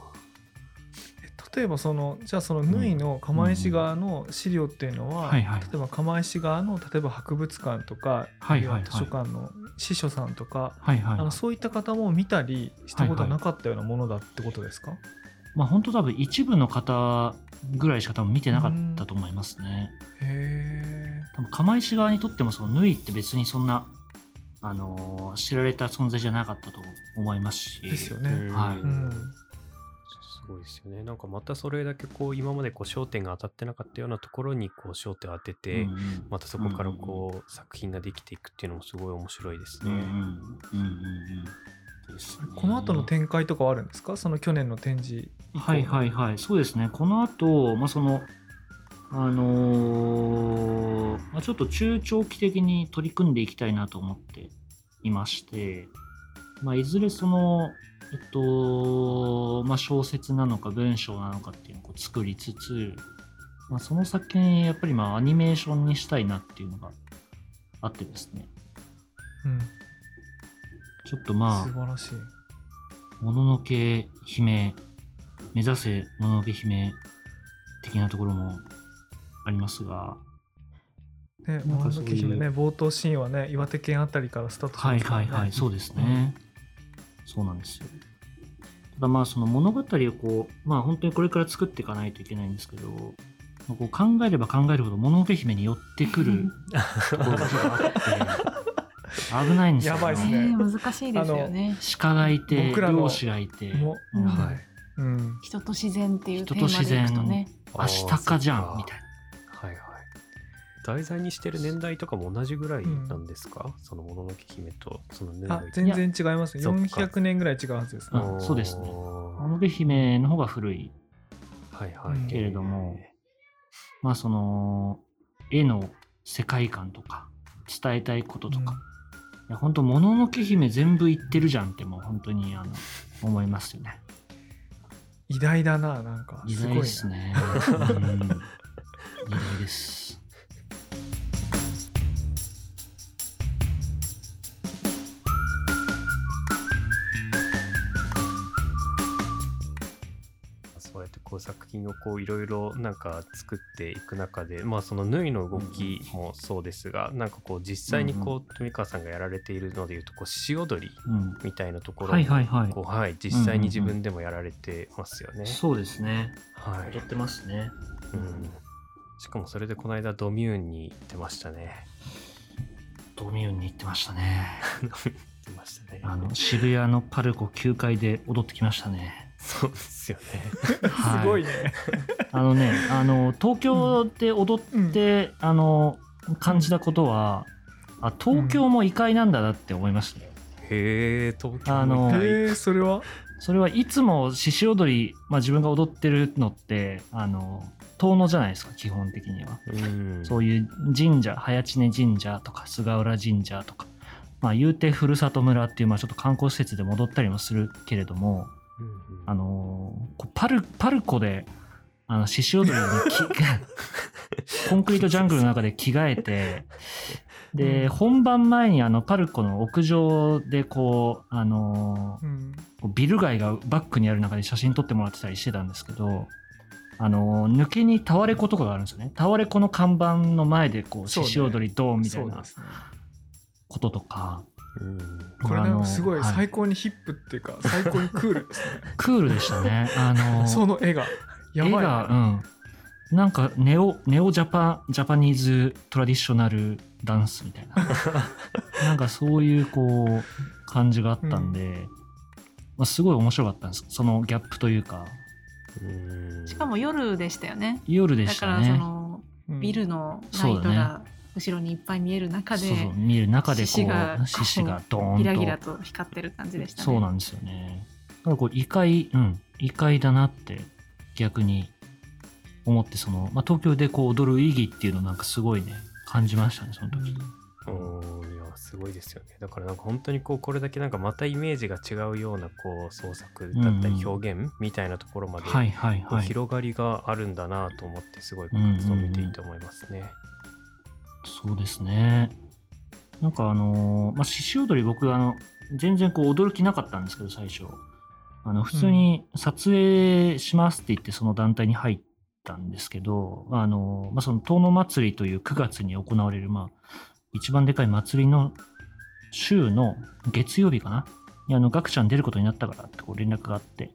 Speaker 1: 例えばそのじゃあその縫いの釜石側の資料っていうのは、
Speaker 3: はいはい。
Speaker 1: 例えば釜石側の例えば博物館とか、
Speaker 3: はいはいはい。
Speaker 1: あるいは図書館の司書さんとか、
Speaker 3: はいはい。
Speaker 1: あのそういった方も見たりしたことはなかったようなものだってことですか、
Speaker 3: まあ本当多分一部の方ぐらいしか多分見てなかったと思いますね。
Speaker 1: へ
Speaker 3: 多分釜石側にとってもその縫いって別にそんな、あのー知られた存在じゃなかったと思いますし。
Speaker 1: えですよね。
Speaker 3: はい。
Speaker 1: うん
Speaker 2: すごいですよね。なんかまたそれだけこう今までこう焦点が当たってなかったようなところにこう焦点を当てて、
Speaker 3: うんうん
Speaker 2: またそこからこう作品ができていくっていうのもすごい面白いですね。
Speaker 1: この後の展開とかはあるんですか？その去年の展示以降
Speaker 3: はいはいはい、そうですね。この後、まあ、その、あのーまあ、ちょっと中長期的に取り組んでいきたいなと思っていまして、まあ、いずれその、えっと、まあ、小説なのか文章なのかっていうのを作りつつ、まあ、その先にやっぱりまあアニメーションにしたいなっていうのがあってですね、
Speaker 1: うん
Speaker 3: ちょっとまあ、
Speaker 1: 素晴らしい。
Speaker 3: もののけ姫、目指せもののけ姫的なところもありますが、
Speaker 1: ね、もののけ姫ね、冒頭シーンはね、岩手県あたりからスタートし
Speaker 3: はい
Speaker 1: ますからね。
Speaker 3: はいはい、そうですね。そうなんですよ。ただまあその物語をこう、まあ本当にこれから作っていかないといけないんですけど、まあこう考えれば考えるほどもののけ姫に寄ってくるところがあって、危ないんですよ。
Speaker 1: やばいっす
Speaker 4: ね
Speaker 1: ね
Speaker 4: 難しいですよね。
Speaker 3: 鹿がいて、
Speaker 1: 僕らの
Speaker 3: 漁師がいて、
Speaker 1: も
Speaker 3: うん
Speaker 2: はい。
Speaker 1: うん。
Speaker 4: 人と自然っていうテー
Speaker 3: 人と自然
Speaker 4: マでいくとね。
Speaker 3: 明日かじゃんみたいな。
Speaker 2: 題材にしてる年代とかも同じぐらいなんですか、そのもののけ姫とその年
Speaker 1: あ
Speaker 2: 代、
Speaker 1: 全然違います。
Speaker 2: そっか
Speaker 1: 400年ぐらい違うはずですね。
Speaker 3: うんそうですねもののけ姫の方が古い。
Speaker 2: はいはい。
Speaker 1: うん
Speaker 3: けれどもまあその、絵の世界観とか、伝えたいこととか、いや本当もののけ姫全部言ってるじゃんってもう本当にあの思いますよね。
Speaker 1: 偉大だな、なんか。
Speaker 3: 偉大
Speaker 1: すごいな
Speaker 3: ですね。うん偉大です。
Speaker 2: こう作品をこういろいろなんか作っていく中でまあその縫いの動きもそうですが、なんかこう実際にこう富川さんがやられているのでいうとこう詩踊り
Speaker 3: うん。
Speaker 2: みたいなところも
Speaker 3: はい
Speaker 2: 実際に自分でもやられてますよね。
Speaker 3: そうですね。
Speaker 2: はい
Speaker 3: 踊ってますね。
Speaker 2: うん、しかもそれでこの間ドミューンに行ってましたね。
Speaker 3: ドミューンに行ってましたね。
Speaker 2: 行ってましたね。
Speaker 3: あの渋谷のパルコ9階で踊ってきましたね。
Speaker 2: そうですよね。
Speaker 3: は
Speaker 1: すごいね。
Speaker 3: あのね、あの東京で踊って、あの感じたことは、あ東京も異界なんだなって思いましたね。
Speaker 2: へえ東京
Speaker 3: あの
Speaker 2: みたい
Speaker 1: へえ、それは？
Speaker 3: それはいつも獅子踊り、まあ、自分が踊ってるのってあの遠野じゃないですか基本的には。
Speaker 2: うん、
Speaker 3: そういう神社早知根神社とか菅浦神社とか、まあ、言うてふるさと村っていう、まあ、ちょっと観光施設で戻ったりもするけれども、
Speaker 2: うんうん
Speaker 3: あのパルパルコであの獅子踊りにきコンクリートジャングルの中で着替えてで、
Speaker 1: うん
Speaker 3: 本番前にあのパルコの屋上でこう、あのービル街がバックにある中で写真撮ってもらってたりしてたんですけど、あのー抜けにタワレコとかがあるんですよね。タワレコの看板の前でこう獅子踊りドーンみたいな。こととか、
Speaker 2: うん
Speaker 1: これ
Speaker 3: あの
Speaker 1: なんかすごい
Speaker 3: はい
Speaker 1: 最高にヒップっていうか、最高にクールですね。
Speaker 3: クールでしたね。あのー
Speaker 1: その絵が。やばい
Speaker 3: 絵が、う
Speaker 1: な。
Speaker 3: ん。なんかネオ、ネオジャパ、ジャパニーズトラディショナルダンスみたいな。なんかそういうこう、感じがあったんで、まあ、すごい面白かったんです。そのギャップというか、
Speaker 2: うん
Speaker 4: しかも夜でしたよね。
Speaker 3: 夜で
Speaker 4: だからそ
Speaker 3: したね。
Speaker 4: の
Speaker 1: うん
Speaker 4: ビルのラ
Speaker 3: そうだね
Speaker 4: イトが後ろにいっぱい見える中で
Speaker 3: そうそう、見る中でこう、獅子がドーンと。
Speaker 4: ギラギラと光ってる感じでしたね。
Speaker 3: そうなんですよね。だからこう異界、うん、異界だなって逆に思って、その、まあ、東京でこう踊る意義っていうのをなんかすごいね、感じましたね、その時。
Speaker 2: うんいやすごいですよねだからなんか本当にこうこれだけなんかまたイメージが違うようなこう創作だったり表現みたいなところまで。広がりがあるんだなと思ってすごい活動を見ていて思いますね。
Speaker 3: そうですね。なんかあのーまあ、獅子踊り僕あの、全然こう踊る気なかったんですけど、最初。あの普通に撮影しますって言ってその団体に入ったんですけど、あの、まあ、その遠野祭りという9月に行われる、まあ、一番でかい祭りの週の月曜日かなにあの、ガクちゃん出ることになったからってこう連絡があって、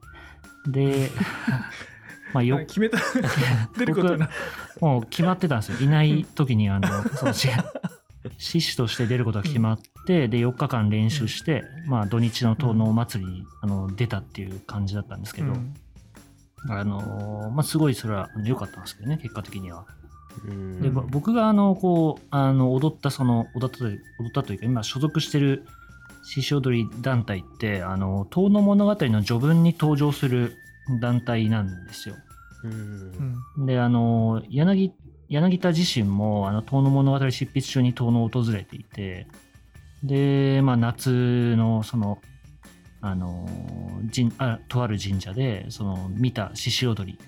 Speaker 3: で、まあよ
Speaker 1: 決めた 出ることにな
Speaker 3: もう決まってたんですよ。いない時に、あの、その、し 獅子として出ることが決まって、で、4日間練習して、まあ、土日の遠野祭りに、あの出たっていう感じだったんですけど、
Speaker 1: うん
Speaker 3: あの、まあ、すごいそれはあの良かったんですけどね、結果的には。
Speaker 2: うん
Speaker 3: で、僕が、あの、こう、あの、踊った、その、踊ったという踊ったというか、今所属してる獅子踊り団体って、あの、遠野物語の序文に登場する団体なんですよ。で、あの、柳、柳田自身も、あの、遠野物語執筆中に遠野を訪れていて、で、まあ、夏の、その、あの、神あとある神社で、その、見た獅子踊り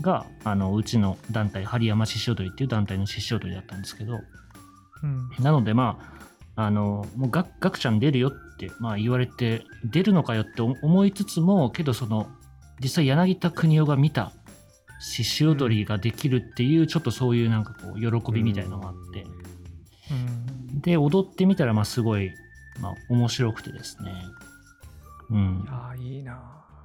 Speaker 3: が、あの、うちの団体、針山獅子踊りっていう団体の獅子踊りだったんですけど、
Speaker 1: うん
Speaker 3: なので、まあ、あの、もうガク、ガクちゃん出るよって、まあ、言われて、出るのかよって思いつつも、けど、その、実際柳田国男が見た獅子踊りができるっていう、ちょっとそういうなんかこう、喜びみたいなのがあって、
Speaker 1: うん
Speaker 3: で、踊ってみたら、まあ、すごい、まあ、面白くてですね。うん。
Speaker 1: ああいいな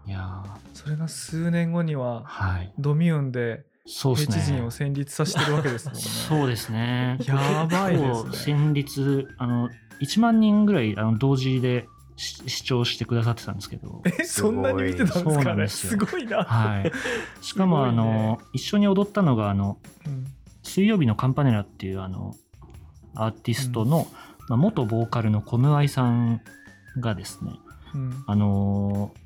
Speaker 1: い
Speaker 3: やー
Speaker 1: それが数年後には
Speaker 3: はい。
Speaker 1: ドミューンで
Speaker 3: そうですね。
Speaker 1: 人を戦慄させてるわけですもんね。
Speaker 3: そうですね。
Speaker 1: やばいですね
Speaker 3: 戦慄、あの、1万人ぐらいあの同時でし視聴してくださってたんですけど、
Speaker 1: えそんなに見てたんですかね？
Speaker 3: なんですよ
Speaker 1: すごいな。
Speaker 3: はい。しかも、あの、一緒に踊ったのが、あの、
Speaker 1: うん。
Speaker 3: 水曜日のカンパネラっていう、あの、アーティストの、まあ、元ボーカルのコムアイさんがですね、
Speaker 1: うん。
Speaker 3: あのー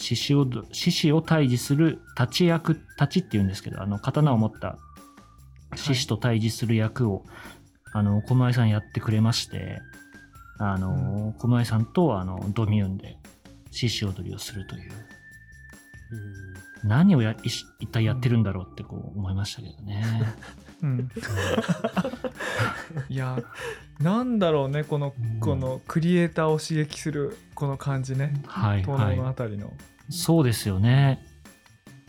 Speaker 3: 獅子をど獅子を退治する立ち役立ちっていうんですけどあの刀を持った獅子と対峙する役を、あの小前さんやってくれましてあのー小前さんとあのドミューンで獅子踊りをするという。何をや一体やってるんだろうってこう思いましたけどね。
Speaker 1: うん。いやなんだろうねこの
Speaker 3: うん。
Speaker 1: このクリエイターを刺激するこの感じね。
Speaker 3: はい
Speaker 1: 東
Speaker 3: はい。
Speaker 1: 南のあたりの。
Speaker 3: そうですよね。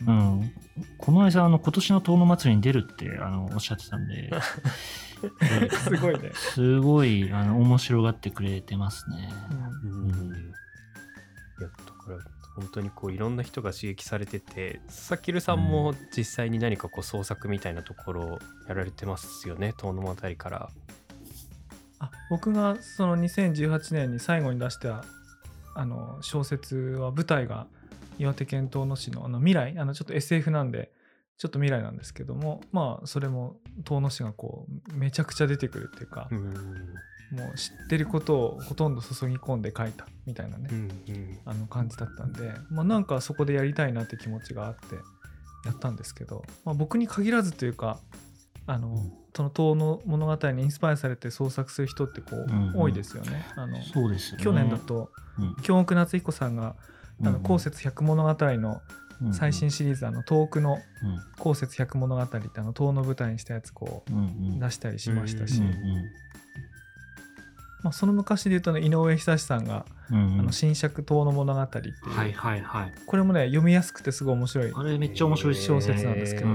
Speaker 3: うん。小前さん、あの、今年の遠野祭りに出るって、あの、おっしゃってたんで、
Speaker 1: すごいね。
Speaker 3: すごい、あの、面白がってくれてますね。
Speaker 1: うん
Speaker 2: うんいやだから本当にこういろんな人が刺激されててさきるさんも実際に何かこう創作みたいなところをやられてますよね遠野物語から。
Speaker 1: あ僕がその2018年に最後に出したあの小説は舞台が岩手県遠野市のあの未来あのちょっと SF なんでちょっと未来なんですけどもまあそれも遠野市がこうめちゃくちゃ出てくるっていうか、
Speaker 2: うん。
Speaker 1: もう知ってることをほとんど注ぎ込んで書いたみたいなね、
Speaker 2: うんうん
Speaker 1: あの感じだったんで、まあ、なんかそこでやりたいなって気持ちがあってやったんですけど、まあ、僕に限らずというかあの、その遠野物語にインスパイアされて創作する人ってこう、
Speaker 3: うんうん。
Speaker 1: 多いですよね。あの。去年だと
Speaker 3: うん、
Speaker 1: 京極夏彦さんが「あの後節百物語」の
Speaker 3: うん
Speaker 1: 最新シリーズ「あの遠くの
Speaker 3: うん。
Speaker 1: 後節百物語」ってあの遠野舞台にしたやつこ
Speaker 3: う
Speaker 1: 出したりしましたし、
Speaker 3: うん
Speaker 1: まあ、その昔で言うとね井上久志さんが
Speaker 3: うんうん「
Speaker 1: あの新尺遠野物語」っていう、
Speaker 3: はいはいはい。
Speaker 1: これもね読みやすくてすごい面白い。
Speaker 3: あれめっちゃ面白い
Speaker 1: 小説なんですけど。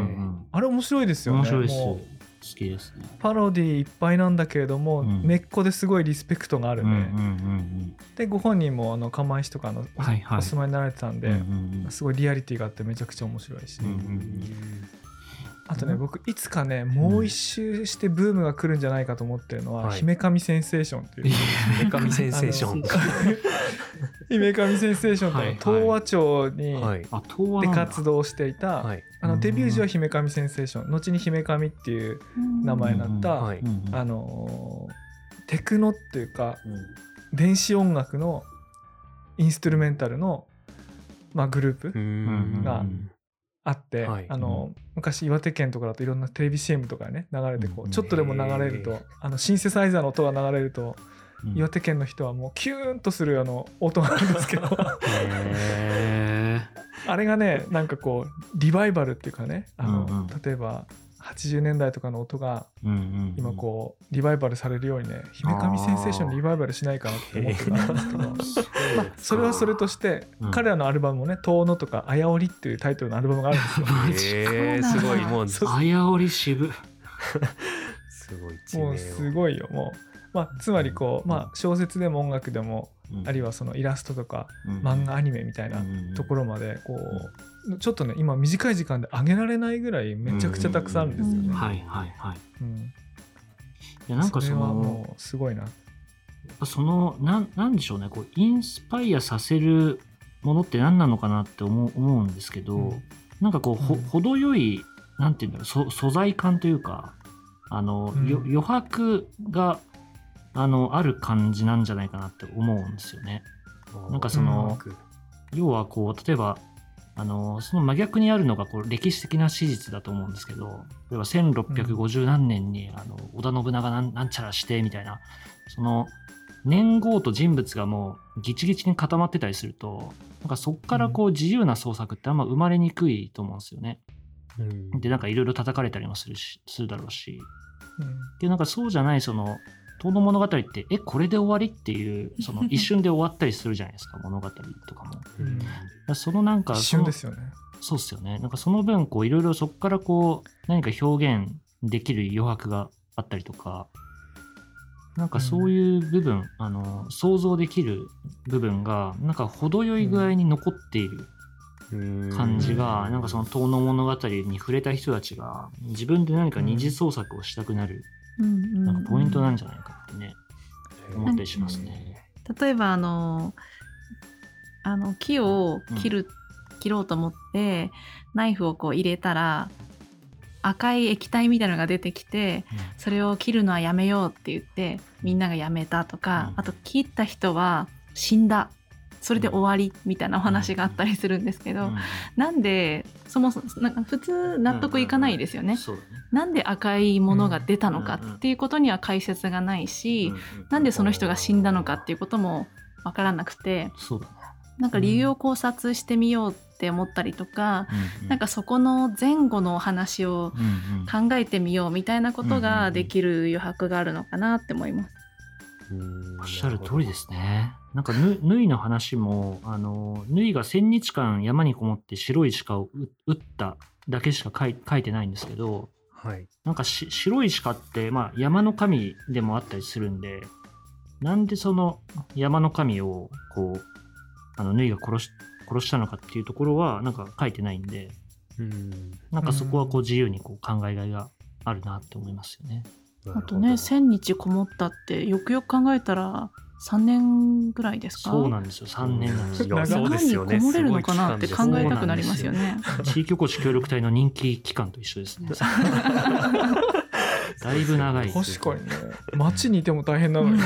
Speaker 1: あれ面白いですよね。
Speaker 3: 面白いです。
Speaker 1: も
Speaker 3: 好
Speaker 1: う
Speaker 3: きですね。
Speaker 1: パロディいっぱいなんだけれども、
Speaker 3: うん。
Speaker 1: 根っこですごいリスペクトがある
Speaker 3: うんうん
Speaker 1: ね、
Speaker 3: うん
Speaker 1: でご本人もあの釜石とかのお,、
Speaker 3: はいはい。
Speaker 1: 住まいになられてたんで、
Speaker 3: うんうんうん。
Speaker 1: すごいリアリティがあってめちゃくちゃ面白いし、
Speaker 3: うんうん
Speaker 1: あとね僕いつかねもう一周してブームが来るんじゃないかと思ってるのは「
Speaker 2: はい。
Speaker 1: 姫神センセーション」っていう。
Speaker 2: センセーション。
Speaker 1: 姫神センセーション と
Speaker 3: はい
Speaker 1: う東和町に
Speaker 2: はい。
Speaker 3: あ、東和
Speaker 1: で
Speaker 3: なんだ。
Speaker 1: 活動していた、
Speaker 2: はい。
Speaker 1: あのデビュー時は姫神センセーション。後に姫神っていう名前になった、
Speaker 2: はい。
Speaker 1: あのーテクノっていうか
Speaker 3: うん。
Speaker 1: 電子音楽のインストゥルメンタルの、まあ、グループ
Speaker 2: うん。
Speaker 1: が
Speaker 3: うん
Speaker 1: あって、
Speaker 2: はい。
Speaker 1: あの昔岩手県とかだといろんなテレビ CM とかね流れてこ
Speaker 3: うん。
Speaker 1: うちょっとでも流れる
Speaker 2: へ
Speaker 1: とあのシンセサイザーの音が流れると
Speaker 3: うん。
Speaker 1: 岩手県の人はもうキューンとするあの音があるんですけど。
Speaker 3: へ
Speaker 1: あれがねなんかこうリバイバルっていうかねあの、
Speaker 3: うんうん。
Speaker 1: 例えば80年代とかの音が今こうリバイバルされるようにね「姫神センセーション」リバイバルしないかなって思ってたんですけど、まあ、それはそれとして、
Speaker 3: うん。
Speaker 1: 彼らのアルバムもね「遠野」とか「あやおり」っていうタイトルのアルバムがあるんですよ。
Speaker 2: へえすごいもう。
Speaker 3: あやおり渋。
Speaker 2: すごい地
Speaker 1: もうすごいよもう、まあ、つまりこう、まあ、小説でも音楽でもあるい
Speaker 3: は
Speaker 1: はそのイラストとか漫画アニメみたいなとこ
Speaker 3: ろ
Speaker 1: ろまでこうちょっとね今短い時間で上げられないぐらいめちゃくちゃたくさんあるんですよね。
Speaker 3: はいはいはい。
Speaker 1: うん。
Speaker 3: いやなんかそ
Speaker 1: れは
Speaker 3: の
Speaker 1: もうすごいな。
Speaker 3: そのなんなんでしょうね。こうインスパイアさせるものって何なのかなって思う思うんですけど、
Speaker 1: うん。
Speaker 3: なんかこうほ
Speaker 1: うん。
Speaker 3: 程よいなんていうんだろうそ素材感というかあの、余白があのある感じなんじゃないかなって思うんですよね。なんかその
Speaker 2: うん。
Speaker 3: 要はこう例えばあのその真逆にあるのがこう歴史的な史実だと思うんですけど例えば1650何年に、あの織田信長なんなんちゃらしてみたいなその年号と人物がもうギチギチに固まってたりするとなんかそこからこう自由な創作ってあんま生まれにくいと思うんですよね。
Speaker 2: うん。
Speaker 3: でなんかいろいろ叩かれたりもするしするだろうし。
Speaker 1: うん。
Speaker 3: でなんかそうじゃないその遠野物語ってえこれで終わりっていう その一瞬で終わったりするじゃないですか物語とかも。
Speaker 2: うん
Speaker 3: らそのなんか
Speaker 1: 一
Speaker 3: その
Speaker 1: 瞬ですよね。
Speaker 3: そうっすよね。なんかその分、こう、いろいろそこからこう、何か表現できる余白があったりとか、なんかそういう部分、あの、想像できる部分が、なんか程よい具合に残っている感じが、
Speaker 2: うん
Speaker 3: なんかその遠野物語に触れた人たちが、自分で何か二次創作をしたくなる、なんかポイントなんじゃないかってね、思ったりしますね。
Speaker 4: 例えばあのあの木を切る、切ろうと思ってナイフをこう入れたら赤い液体みたいなのが出てきてそれを切るのはやめようって言ってみんながやめたとか、
Speaker 3: うん。
Speaker 4: あと切った人は死んだそれで終わりみたいなお話があったりするんですけど、
Speaker 3: うん
Speaker 4: なんでそもそもなんか普通納得いかないですよね。
Speaker 3: そうだね。
Speaker 4: なんで赤いものが出たのかっていうことには解説がないし、なんでその人が死んだのかっていうこともわからなくて
Speaker 3: そうだね。
Speaker 4: なんか理由を考察してみようって思ったりとか、
Speaker 3: うん
Speaker 4: なんかそこの前後のお話を
Speaker 3: うんうん
Speaker 4: 考えてみようみたいなことができる余白があるのかなって思います。
Speaker 2: うん
Speaker 3: おっしゃる通りですね。なんかぬ、ぬいの話も、あの、ぬいが1000日間山にこもって白い鹿をう撃っただけしか書い書いてないんですけど、
Speaker 2: はい
Speaker 3: なんかし白い鹿って、まあ、山の神でもあったりするんで、なんでその山の神を、こう、あの、ぬいが殺し殺したのかっていうところは、なんか書いてないんで、
Speaker 2: うん
Speaker 3: なんかそこはこう自由にこう考えがいがあるなって思いますよね。
Speaker 4: あとね1,000日こもったってよくよく考えたら3年ぐらいですか？
Speaker 3: そうなんですよ。3年なんですよ。
Speaker 2: いやそう
Speaker 4: 中に
Speaker 2: ですよね。
Speaker 4: こもれるのかなって考えたくなりますよね。
Speaker 3: 地域おこし協力隊の人気期間と一緒ですね。だいぶ長い。
Speaker 1: 確かにね。街にいても大変なのに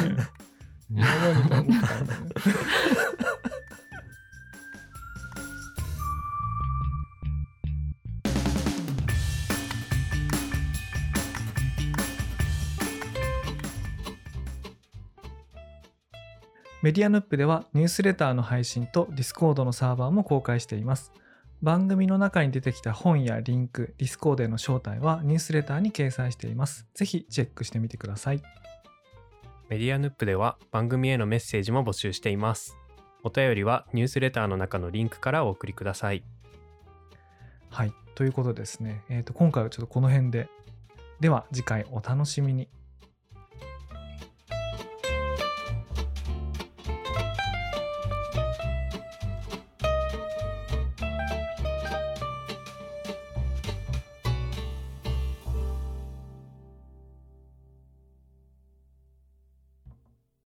Speaker 1: メディアヌップではニュースレターの配信とディスコードのサーバーも公開しています。番組の中に出てきた本やリンク、ディスコードへの招待はニュースレターに掲載しています。ぜひチェックしてみてください。
Speaker 2: メディアヌップでは番組へのメッセージも募集していますお便りはニュースレターの中のリンクからお送りください
Speaker 1: はい。ということでですね、えーと今回はちょっとこの辺で。では次回お楽しみに。